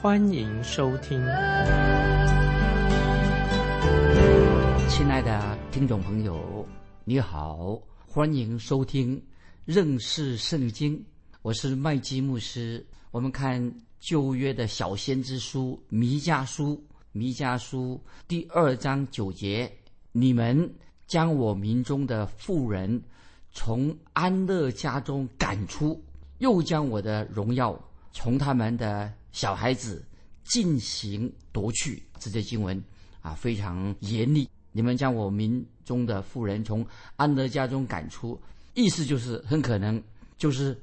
欢迎收听。亲爱的听众朋友，你好，欢迎收听认识圣经。我是麦基牧师。我们看旧约的小先知书弥迦书，弥迦书第二章九节：你们将我民中的妇人从安乐家中赶出，又将我的荣耀从他们的小孩子进行夺去。这些经文啊，非常严厉。你们将我民中的妇人从安德家中赶出，意思就是很可能就是。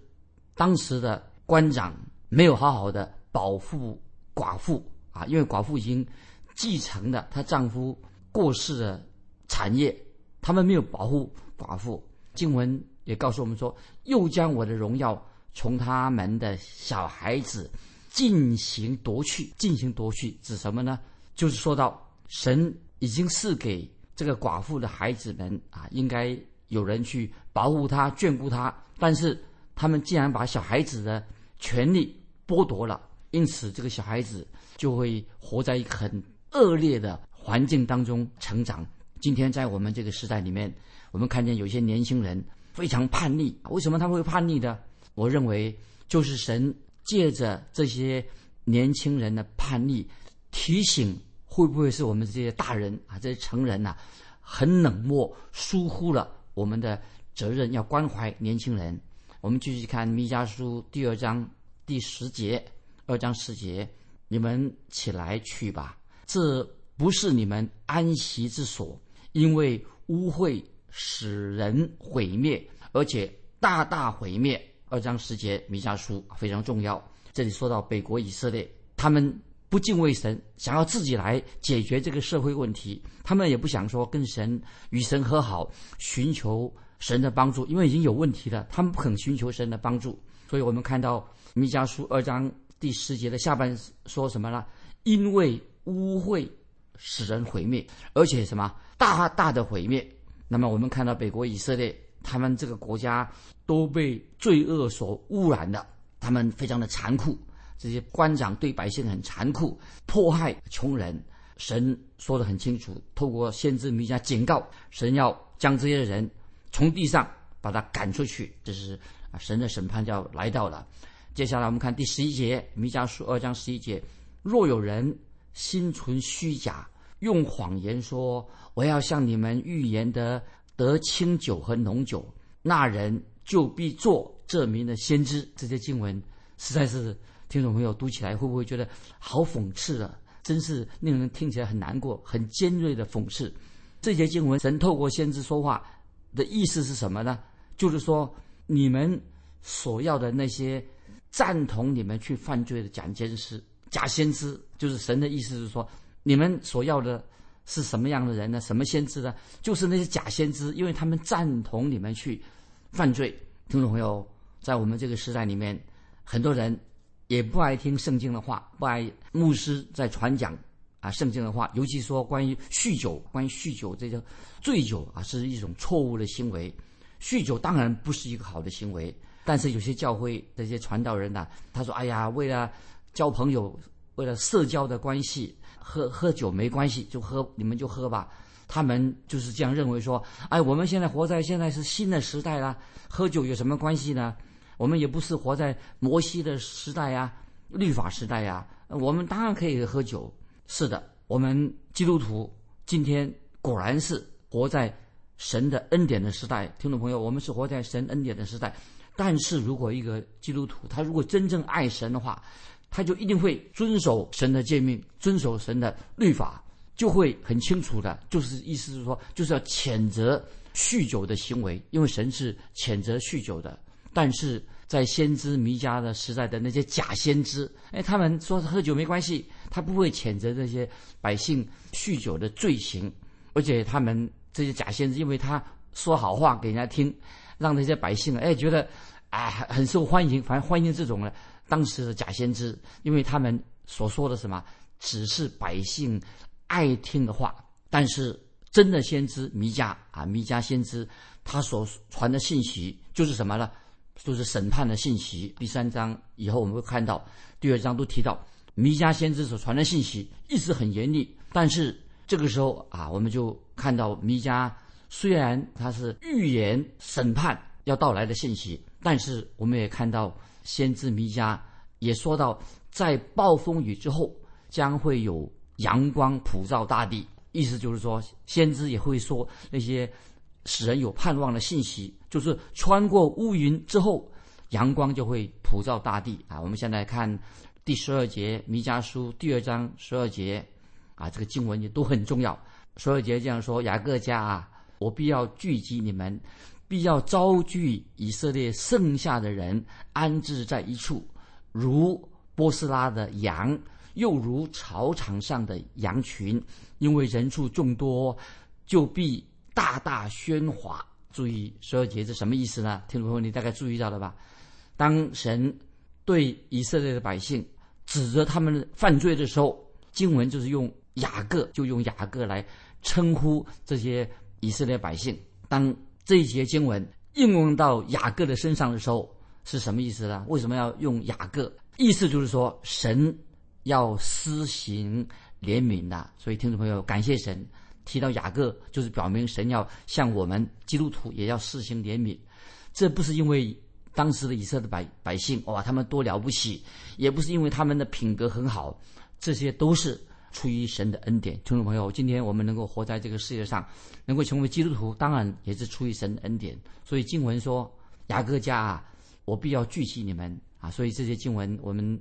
当时的官长没有好好的保护寡妇啊，因为寡妇已经继承了她丈夫过世的产业，他们没有保护寡妇。经文也告诉我们说，又将我的荣耀从他们的小孩子进行夺去，进行夺去指什么呢？就是说到神已经赐给这个寡妇的孩子们啊，应该有人去保护她、眷顾她，但是。他们竟然把小孩子的权利剥夺了，因此这个小孩子就会活在一个很恶劣的环境当中成长。今天在我们这个时代里面，我们看见有些年轻人非常叛逆。为什么他们会叛逆呢？我认为就是神借着这些年轻人的叛逆，提醒会不会是我们这些大人啊，这些成人呐，很冷漠，疏忽了我们的责任，要关怀年轻人。我们继续看弥迦书第二章第十节，二章十节，你们起来去吧，这不是你们安息之所，因为污秽使人毁灭，而且大大毁灭。二章十节，弥迦书非常重要。这里说到北国以色列，他们不敬畏神，想要自己来解决这个社会问题，他们也不想说跟神与神和好，寻求。神的帮助，因为已经有问题了，他们不肯寻求神的帮助，所以我们看到弥迦书二章第十节的下半说什么呢？因为污秽使人毁灭，而且什么大大的毁灭。那么我们看到北国以色列，他们这个国家都被罪恶所污染的，他们非常的残酷，这些官长对百姓很残酷，迫害穷人。神说的很清楚，透过先知弥迦警告，神要将这些人。从地上把他赶出去，这是啊神的审判就要来到了。接下来我们看第十一节，弥迦书二章十一节：若有人心存虚假，用谎言说我要向你们预言的得清酒和浓酒，那人就必做这名的先知。这些经文实在是听众朋友读起来会不会觉得好讽刺啊？真是令人听起来很难过、很尖锐的讽刺。这些经文，神透过先知说话。的意思是什么呢？就是说，你们所要的那些赞同你们去犯罪的假先知、假先知，就是神的意思是说，你们所要的是什么样的人呢？什么先知呢？就是那些假先知，因为他们赞同你们去犯罪。听众朋友，在我们这个时代里面，很多人也不爱听圣经的话，不爱牧师在传讲。啊，圣经的话，尤其说关于酗酒，关于酗酒，这叫醉酒啊，是一种错误的行为。酗酒当然不是一个好的行为，但是有些教会这些传道人呐，他说：“哎呀，为了交朋友，为了社交的关系，喝喝酒没关系，就喝，你们就喝吧。”他们就是这样认为说：“哎，我们现在活在现在是新的时代啦，喝酒有什么关系呢？我们也不是活在摩西的时代呀，律法时代呀，我们当然可以喝酒。”是的，我们基督徒今天果然是活在神的恩典的时代。听众朋友，我们是活在神恩典的时代。但是如果一个基督徒他如果真正爱神的话，他就一定会遵守神的诫命，遵守神的律法，就会很清楚的，就是意思是说，就是要谴责酗酒的行为，因为神是谴责酗酒的。但是在先知弥迦的时代的那些假先知，哎，他们说喝酒没关系，他不会谴责这些百姓酗酒的罪行，而且他们这些假先知，因为他说好话给人家听，让那些百姓哎觉得哎很受欢迎，反正欢迎这种呢当时的假先知，因为他们所说的什么只是百姓爱听的话，但是真的先知弥迦啊，弥迦先知他所传的信息就是什么呢？就是审判的信息。第三章以后我们会看到，第二章都提到弥迦先知所传的信息一直很严厉。但是这个时候啊，我们就看到弥迦虽然他是预言审判要到来的信息，但是我们也看到先知弥迦也说到，在暴风雨之后将会有阳光普照大地。意思就是说，先知也会说那些。使人有盼望的信息，就是穿过乌云之后，阳光就会普照大地啊！我们现在看第十二节《弥迦书》第二章十二节啊，这个经文也都很重要。十二节这样说：“雅各家啊，我必要聚集你们，必要招聚以色列剩下的人，安置在一处，如波斯拉的羊，又如草场上的羊群，因为人数众多，就必。”大大喧哗，注意十二节是什么意思呢？听众朋友，你大概注意到了吧？当神对以色列的百姓指责他们犯罪的时候，经文就是用雅各，就用雅各来称呼这些以色列百姓。当这一节经文应用到雅各的身上的时候，是什么意思呢？为什么要用雅各？意思就是说，神要施行怜悯的。所以，听众朋友，感谢神。提到雅各，就是表明神要向我们基督徒也要施行怜悯。这不是因为当时的以色列百百姓哇，他们多了不起，也不是因为他们的品格很好，这些都是出于神的恩典。听众朋友，今天我们能够活在这个世界上，能够成为基督徒，当然也是出于神的恩典。所以经文说：“雅各家啊，我必要聚集你们啊。”所以这些经文我们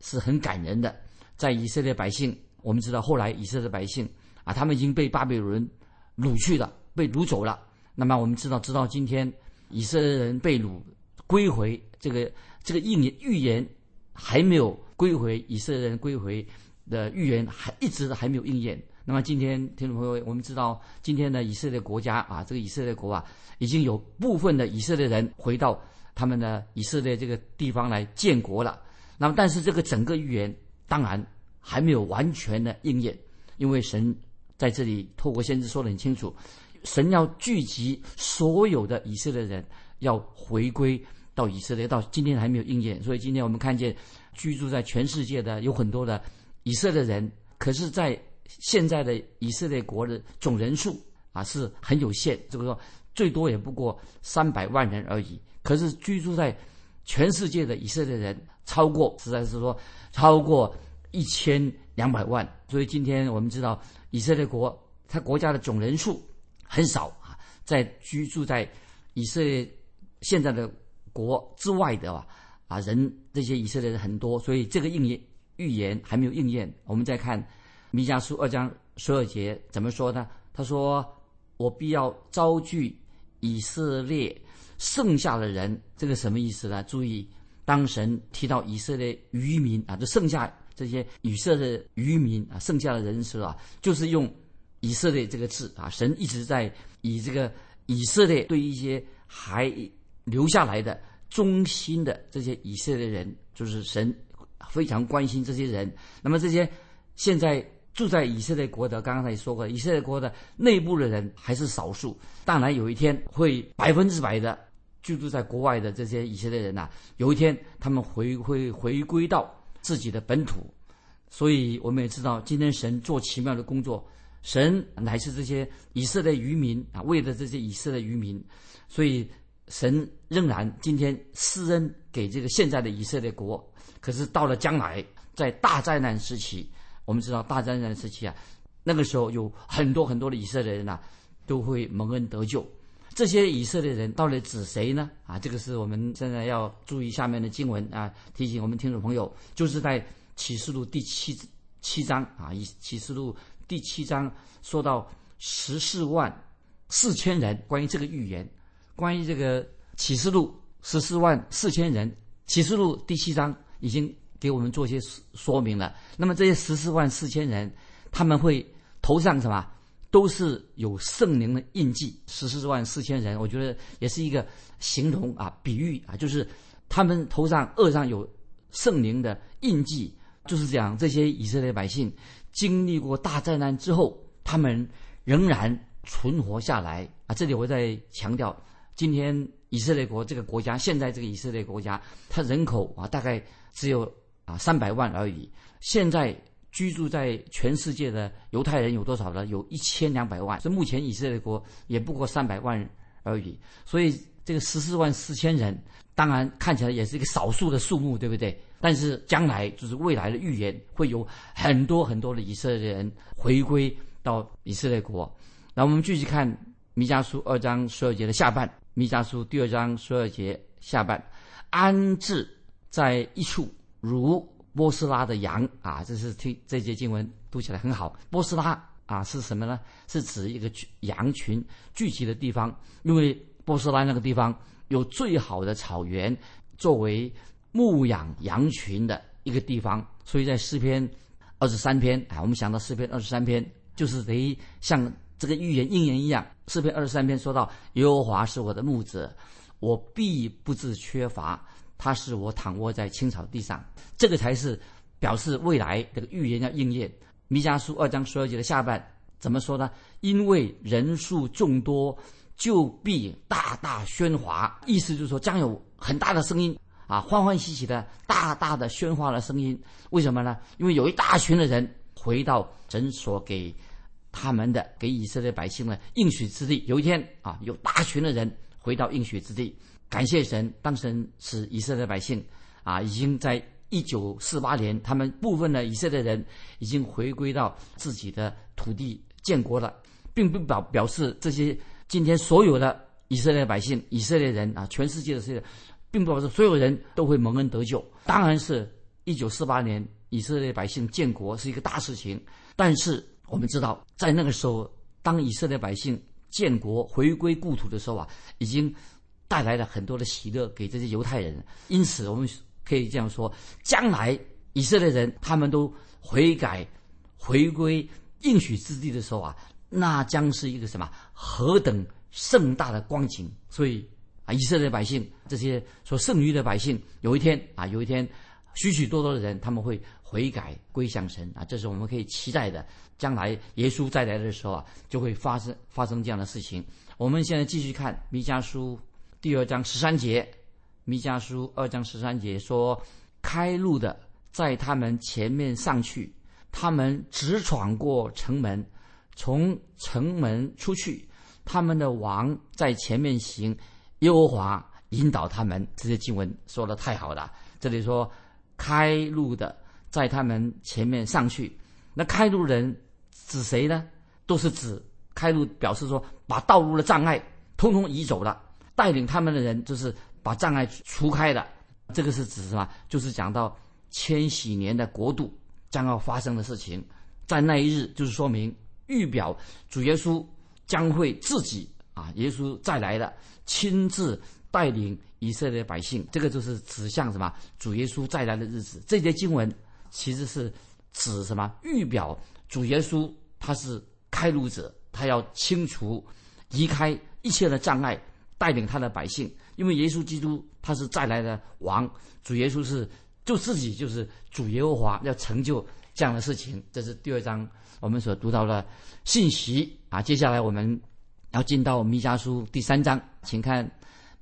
是很感人的。在以色列百姓，我们知道后来以色列百姓。啊，他们已经被巴比伦掳去了，被掳走了。那么我们知道，直到今天，以色列人被掳归回，这个这个预言预言还没有归回，以色列人归回的预言还一直还没有应验。那么今天听众朋友，我们知道今天的以色列国家啊，这个以色列国啊，已经有部分的以色列人回到他们的以色列这个地方来建国了。那么，但是这个整个预言当然还没有完全的应验，因为神。在这里，透过先知说得很清楚，神要聚集所有的以色列人，要回归到以色列。到今天还没有应验，所以今天我们看见居住在全世界的有很多的以色列人，可是，在现在的以色列国的总人数啊是很有限，这个说最多也不过三百万人而已。可是居住在全世界的以色列人超过，实在是说超过一千两百万。所以今天我们知道。以色列国，他国家的总人数很少啊，在居住在以色列现在的国之外的啊啊人，这些以色列人很多，所以这个应验预言还没有应验。我们再看弥迦书二章十二节怎么说呢？他说：“我必要招聚以色列剩下的人。”这个什么意思呢？注意，当神提到以色列渔民啊，就剩下。这些以色列渔民啊，剩下的人数啊，就是用以色列这个字啊。神一直在以这个以色列对一些还留下来的忠心的这些以色列人，就是神非常关心这些人。那么这些现在住在以色列国的，刚刚才也说过，以色列国的内部的人还是少数。当然有一天会百分之百的居住在国外的这些以色列人呐，有一天他们回会回归到。自己的本土，所以我们也知道，今天神做奇妙的工作，神乃是这些以色列渔民啊，为了这些以色列渔民，所以神仍然今天施恩给这个现在的以色列国。可是到了将来，在大灾难时期，我们知道大灾难时期啊，那个时候有很多很多的以色列人呐，都会蒙恩得救。这些以色列人到底指谁呢？啊，这个是我们现在要注意下面的经文啊，提醒我们听众朋友，就是在启示录第七七章啊，以启示录第七章说到十四万四千人，关于这个预言，关于这个启示录十四万四千人。启示录第七章已经给我们做些说明了。那么这些十四万四千人，他们会头上什么？都是有圣灵的印记。十四万四千人，我觉得也是一个形容啊，比喻啊，就是他们头上额上有圣灵的印记，就是讲这些以色列百姓经历过大灾难之后，他们仍然存活下来啊。这里我再强调，今天。以色列国这个国家，现在这个以色列国家，它人口啊大概只有啊三百万而已。现在居住在全世界的犹太人有多少呢？有一千两百万。所以目前以色列国也不过三百万而已。所以这个十四万四千人，当然看起来也是一个少数的数目，对不对？但是将来就是未来的预言，会有很多很多的以色列人回归到以色列国。那我们继续看弥迦书二章十二节的下半。弥迦书第二章十二节下半，安置在一处如波斯拉的羊啊，这是听这节经文读起来很好。波斯拉啊是什么呢？是指一个羊群聚集的地方，因为波斯拉那个地方有最好的草原作为牧养羊群的一个地方，所以在诗篇二十三篇啊，我们想到诗篇二十三篇就是等于像。这个预言应验一样，诗篇二十三篇说到：“耶和华是我的牧者，我必不致缺乏。他是我躺卧在青草地上。”这个才是表示未来这个预言要应验。弥迦书二章十二节的下半怎么说呢？因为人数众多，就必大大喧哗。意思就是说，将有很大的声音啊，欢欢喜喜的大大的喧哗的声音。为什么呢？因为有一大群的人回到诊所给。他们的给以色列百姓的应许之地，有一天啊，有大群的人回到应许之地，感谢神，当神使以色列百姓啊，已经在一九四八年，他们部分的以色列人已经回归到自己的土地建国了，并不表表示这些今天所有的以色列百姓、以色列人啊，全世界的这些，并不表示所有人都会蒙恩得救。当然是一九四八年以色列百姓建国是一个大事情，但是。我们知道，在那个时候，当以色列百姓建国回归故土的时候啊，已经带来了很多的喜乐给这些犹太人。因此，我们可以这样说：将来以色列人他们都悔改、回归应许之地的时候啊，那将是一个什么何等盛大的光景！所以啊，以色列百姓这些所剩余的百姓，有一天啊，有一天，许许多多的人他们会悔改归向神啊，这是我们可以期待的。将来耶稣再来的时候啊，就会发生发生这样的事情。我们现在继续看弥迦书第二章十三节，弥迦书二章十三节说：“开路的在他们前面上去，他们直闯过城门，从城门出去，他们的王在前面行，耶和华引导他们。”这些经文说的太好了。这里说：“开路的在他们前面上去，那开路人。”指谁呢？都是指开路，表示说把道路的障碍通通移走了，带领他们的人就是把障碍除开了。这个是指什么？就是讲到千禧年的国度将要发生的事情，在那一日，就是说明预表主耶稣将会自己啊，耶稣再来了，亲自带领以色列百姓。这个就是指向什么？主耶稣再来的日子。这节经文其实是指什么？预表。主耶稣他是开路者，他要清除、移开一切的障碍，带领他的百姓。因为耶稣基督他是再来的王，主耶稣是就自己就是主耶和华，要成就这样的事情。这是第二章我们所读到的信息啊。接下来我们要进到弥迦书第三章，请看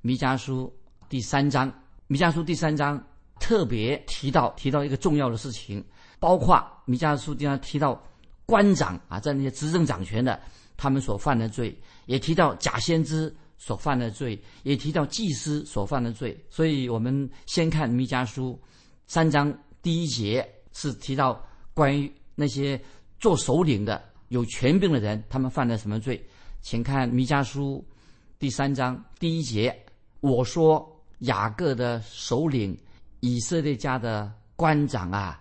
弥迦书第三章。弥迦书第三章特别提到提到一个重要的事情，包括弥迦书经常提到。官长啊，在那些执政掌权的，他们所犯的罪，也提到假先知所犯的罪，也提到祭司所犯的罪。所以，我们先看弥迦书三章第一节，是提到关于那些做首领的、有权柄的人，他们犯了什么罪。请看弥迦书第三章第一节：“我说雅各的首领、以色列家的官长啊，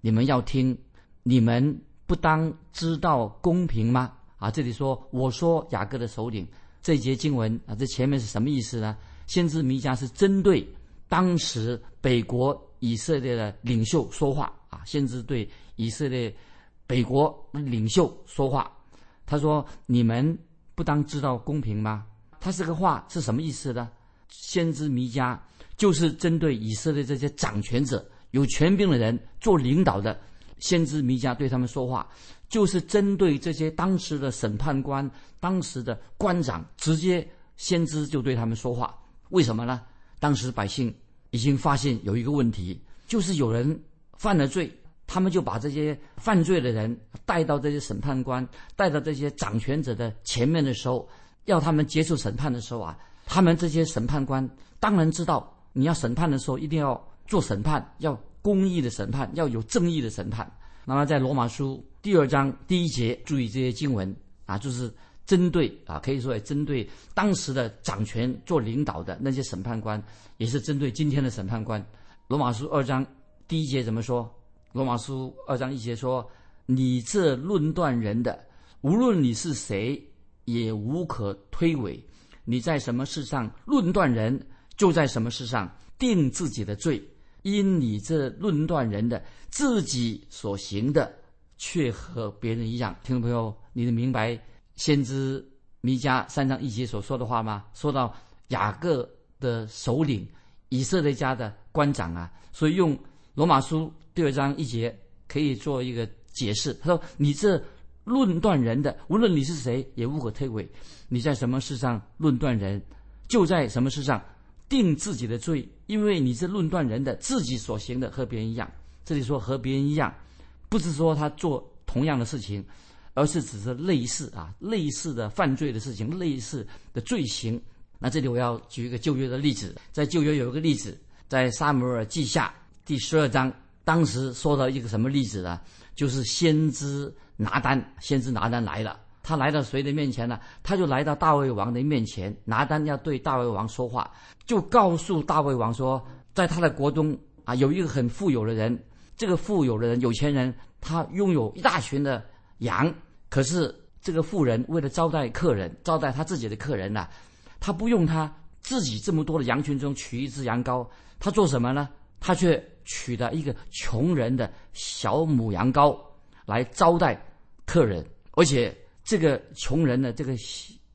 你们要听，你们。”不当知道公平吗？啊，这里说我说雅各的首领，这节经文啊，这前面是什么意思呢？先知弥迦是针对当时北国以色列的领袖说话啊，先知对以色列北国领袖说话。他说：“你们不当知道公平吗？”他这个话是什么意思呢？先知弥迦就是针对以色列这些掌权者、有权柄的人做领导的。先知弥迦对他们说话，就是针对这些当时的审判官、当时的官长，直接先知就对他们说话。为什么呢？当时百姓已经发现有一个问题，就是有人犯了罪，他们就把这些犯罪的人带到这些审判官、带到这些掌权者的前面的时候，要他们接受审判的时候啊，他们这些审判官当然知道，你要审判的时候一定要做审判，要。公义的审判要有正义的审判。那么在罗马书第二章第一节，注意这些经文啊，就是针对啊，可以说也针对当时的掌权做领导的那些审判官，也是针对今天的审判官。罗马书二章第一节怎么说？罗马书二章一节说：“你这论断人的，无论你是谁，也无可推诿。你在什么事上论断人，就在什么事上定自己的罪。”因你这论断人的自己所行的，却和别人一样。听众朋友，你能明白先知弥迦三章一节所说的话吗？说到雅各的首领，以色列家的官长啊，所以用罗马书第二章一节可以做一个解释。他说：“你这论断人的，无论你是谁，也无可推诿。你在什么事上论断人，就在什么事上。”定自己的罪，因为你是论断人的，自己所行的和别人一样。这里说和别人一样，不是说他做同样的事情，而是只是类似啊，类似的犯罪的事情，类似的罪行。那这里我要举一个旧约的例子，在旧约有一个例子，在撒母耳记下第十二章，当时说到一个什么例子呢？就是先知拿单，先知拿单来了。他来到谁的面前呢？他就来到大卫王的面前，拿单要对大卫王说话，就告诉大卫王说，在他的国中啊，有一个很富有的人，这个富有的人、有钱人，他拥有一大群的羊。可是这个富人为了招待客人，招待他自己的客人呢，他不用他自己这么多的羊群中取一只羊羔，他做什么呢？他却取了一个穷人的小母羊羔来招待客人，而且。这个穷人的这个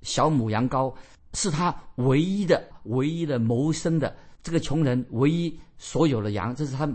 小母羊羔是他唯一的、唯一的谋生的。这个穷人唯一所有的羊，这是他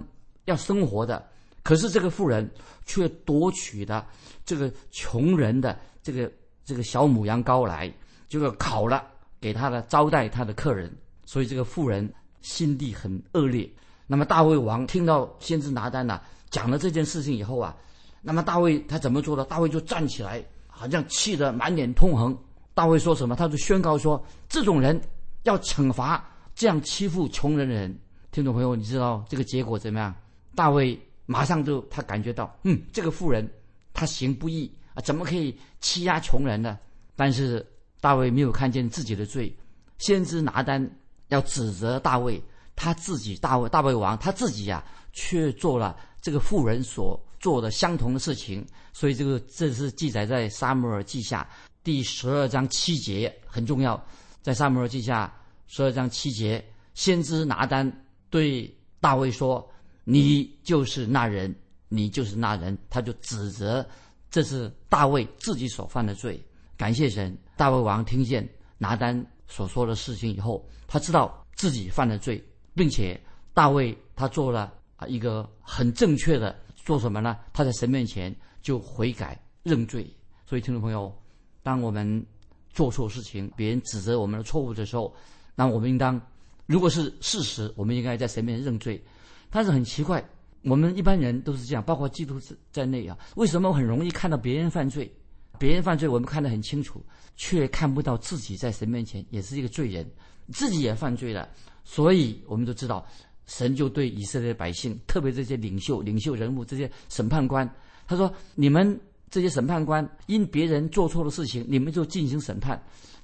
要生活的。可是这个富人却夺取的这个穷人的这个这个小母羊羔来，就要烤了给他的招待他的客人。所以这个富人心地很恶劣。那么大卫王听到先知拿单呐讲了这件事情以后啊，那么大卫他怎么做的？大卫就站起来。好像气得满脸通红。大卫说什么？他就宣告说：“这种人要惩罚这样欺负穷人的人。”听众朋友，你知道这个结果怎么样？大卫马上就他感觉到，嗯，这个富人他行不义啊，怎么可以欺压穷人呢？但是大卫没有看见自己的罪。先知拿单要指责大卫，他自己大卫大卫王他自己呀，却做了这个富人所。做的相同的事情，所以这个这是记载在《撒母耳记下》第十二章七节，很重要。在《撒母耳记下》十二章七节，先知拿单对大卫说：“你就是那人，你就是那人。”他就指责这是大卫自己所犯的罪。感谢神，大卫王听见拿单所说的事情以后，他知道自己犯了罪，并且大卫他做了啊一个很正确的。做什么呢？他在神面前就悔改认罪。所以，听众朋友，当我们做错事情，别人指责我们的错误的时候，那我们应当，如果是事实，我们应该在神面前认罪。但是很奇怪，我们一般人都是这样，包括基督在在内啊。为什么很容易看到别人犯罪？别人犯罪，我们看得很清楚，却看不到自己在神面前也是一个罪人，自己也犯罪了。所以，我们都知道。神就对以色列百姓，特别这些领袖、领袖人物、这些审判官，他说：“你们这些审判官，因别人做错的事情，你们就进行审判；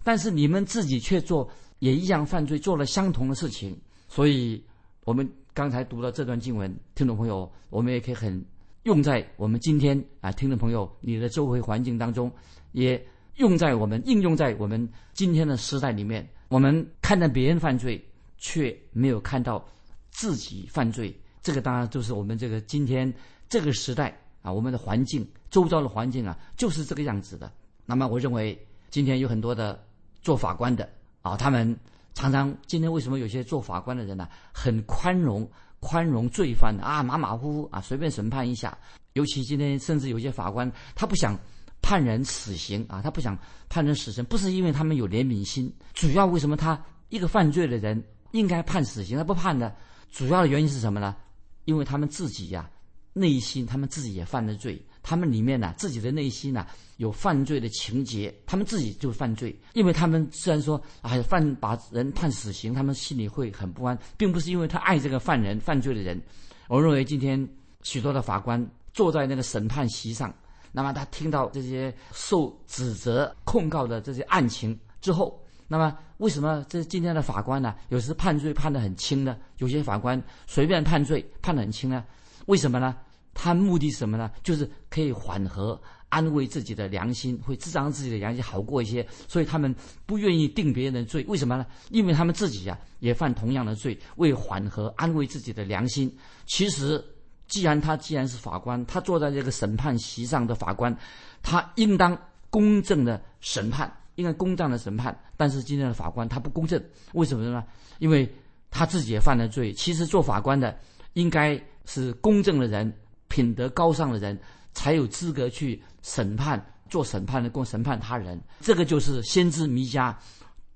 但是你们自己却做也一样犯罪，做了相同的事情。所以，我们刚才读了这段经文，听众朋友，我们也可以很用在我们今天啊，听众朋友，你的周围环境当中，也用在我们应用在我们今天的时代里面。我们看到别人犯罪。”却没有看到自己犯罪。这个当然就是我们这个今天这个时代啊，我们的环境、周遭的环境啊，就是这个样子的。那么，我认为今天有很多的做法官的啊，他们常常今天为什么有些做法官的人呢，很宽容，宽容罪犯啊，马马虎虎啊，随便审判一下。尤其今天，甚至有些法官他不想判人死刑啊，他不想判人死刑，不是因为他们有怜悯心，主要为什么他一个犯罪的人应该判死刑，他不判呢？主要的原因是什么呢？因为他们自己呀，内心他们自己也犯了罪，他们里面呢自己的内心呢有犯罪的情节，他们自己就犯罪。因为他们虽然说哎犯把人判死刑，他们心里会很不安，并不是因为他爱这个犯人犯罪的人。我认为今天许多的法官坐在那个审判席上，那么他听到这些受指责控告的这些案情之后。那么，为什么这今天的法官呢？有时判罪判得很轻呢？有些法官随便判罪判得很轻呢？为什么呢？他目的是什么呢？就是可以缓和、安慰自己的良心，会至少让自己的良心好过一些。所以他们不愿意定别人的罪，为什么呢？因为他们自己呀也犯同样的罪，为缓和、安慰自己的良心。其实，既然他既然是法官，他坐在这个审判席上的法官，他应当公正的审判。应该公正的审判，但是今天的法官他不公正，为什么呢？因为他自己也犯了罪。其实做法官的应该是公正的人、品德高尚的人，才有资格去审判、做审判的、供审判他人。这个就是先知弥迦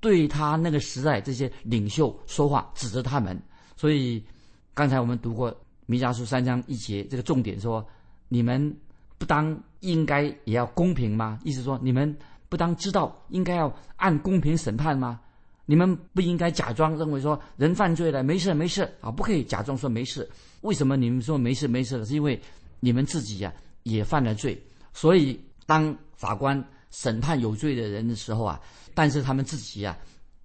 对他那个时代这些领袖说话，指责他们。所以刚才我们读过弥迦书三章一节，这个重点说：你们不当应该也要公平吗？意思说你们。不当知道应该要按公平审判吗？你们不应该假装认为说人犯罪了没事没事啊，不可以假装说没事。为什么你们说没事没事？是因为你们自己呀也犯了罪。所以当法官审判有罪的人的时候啊，但是他们自己呀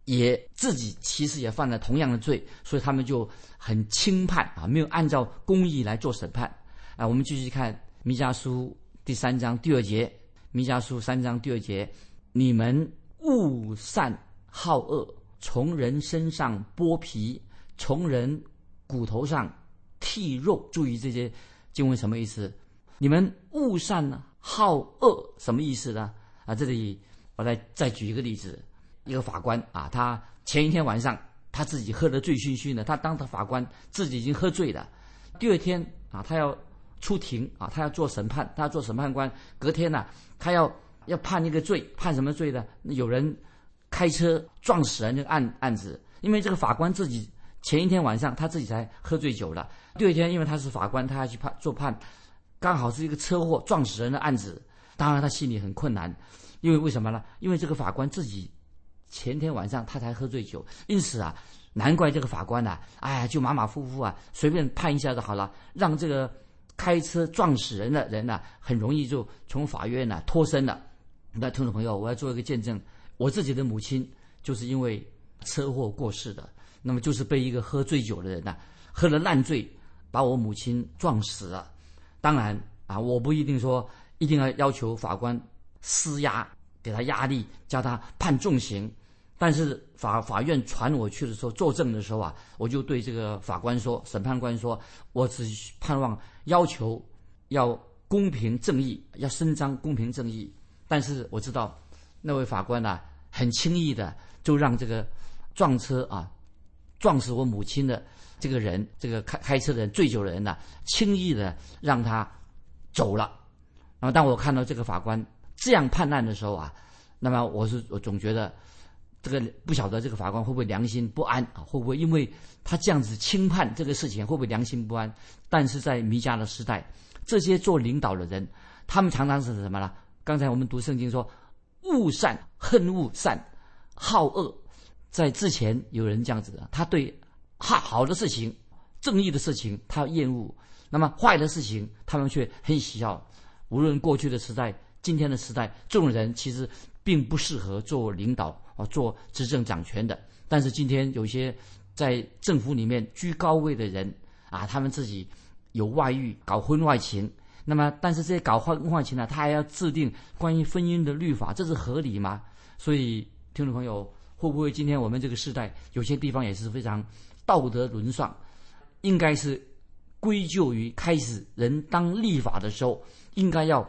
也自己其实也犯了同样的罪，所以他们就很轻判啊，没有按照公义来做审判啊。我们继续看弥迦书第三章第二节。弥迦书三章第二节：你们勿善好恶，从人身上剥皮，从人骨头上剔肉。注意这些经文什么意思？你们勿善好恶什么意思呢？啊，这里我来再举一个例子：一个法官啊，他前一天晚上他自己喝得醉醺醺的，他当他法官自己已经喝醉了。第二天啊，他要。出庭啊，他要做审判，他要做审判官。隔天呢，他要要判一个罪，判什么罪呢？有人开车撞死人这个案案子，因为这个法官自己前一天晚上他自己才喝醉酒了。第二天，因为他是法官，他要去判做判，刚好是一个车祸撞死人的案子。当然他心里很困难，因为为什么呢？因为这个法官自己前天晚上他才喝醉酒，因此啊，难怪这个法官呐，哎呀，就马马虎虎啊，随便判一下就好了，让这个。开车撞死人的人呢，很容易就从法院呢脱身了。那听众朋友，我要做一个见证，我自己的母亲就是因为车祸过世的。那么就是被一个喝醉酒的人呢，喝了烂醉，把我母亲撞死了。当然啊，我不一定说一定要要求法官施压，给他压力，叫他判重刑。但是法法院传我去的时候作证的时候啊，我就对这个法官说，审判官说，我只盼望要求要公平正义，要伸张公平正义。但是我知道那位法官呢，很轻易的就让这个撞车啊撞死我母亲的这个人，这个开开车的人醉酒的人呢，轻易的让他走了。然后当我看到这个法官这样判案的时候啊，那么我是我总觉得。这个不晓得这个法官会不会良心不安啊？会不会因为他这样子轻判这个事情，会不会良心不安？但是在弥迦的时代，这些做领导的人，他们常常是什么呢？刚才我们读圣经说，恶善恨恶善，好恶。在之前有人这样子的，他对好好的事情、正义的事情他厌恶，那么坏的事情他们却很喜好。无论过去的时代、今天的时代，这种人其实并不适合做领导。做执政掌权的，但是今天有些在政府里面居高位的人啊，他们自己有外遇、搞婚外情。那么，但是这些搞婚外情呢，他还要制定关于婚姻的律法，这是合理吗？所以，听众朋友，会不会今天我们这个时代有些地方也是非常道德沦丧？应该是归咎于开始人当立法的时候，应该要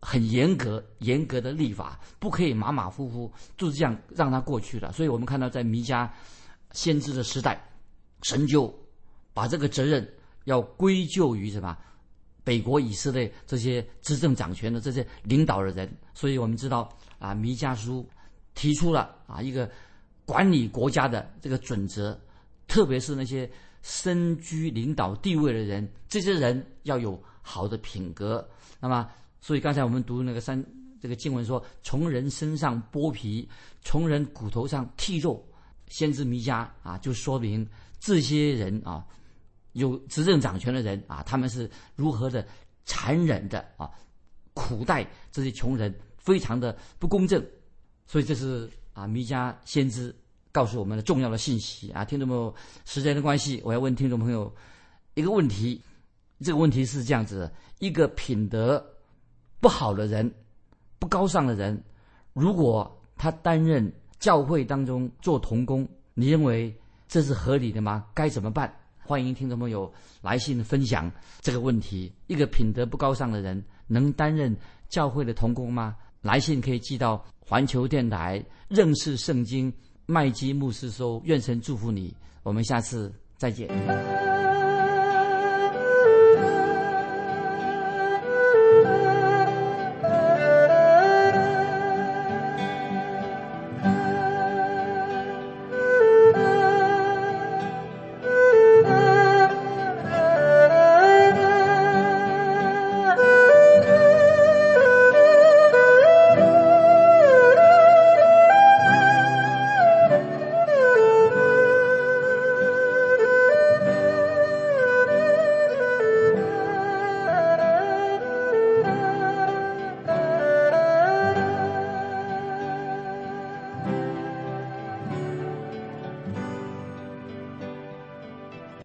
很严格、严格的立法，不可以马马虎虎就这样让它过去了。所以我们看到，在弥迦先知的时代，神就把这个责任要归咎于什么？北国以色列这些执政掌权的这些领导的人。所以我们知道啊，弥迦书提出了啊一个管理国家的这个准则，特别是那些。身居领导地位的人，这些人要有好的品格。那么，所以刚才我们读那个三这个经文说：“从人身上剥皮，从人骨头上剔肉。”先知弥迦啊，就说明这些人啊，有执政掌权的人啊，他们是如何的残忍的啊，苦待这些穷人，非常的不公正。所以这是啊，弥迦先知。告诉我们的重要的信息啊，听众朋友，时间的关系，我要问听众朋友一个问题。这个问题是这样子：的：一个品德不好的人、不高尚的人，如果他担任教会当中做童工，你认为这是合理的吗？该怎么办？欢迎听众朋友来信分享这个问题：一个品德不高尚的人能担任教会的童工吗？来信可以寄到环球电台认识圣经。麦基牧师说：“愿神祝福你，我们下次再见。”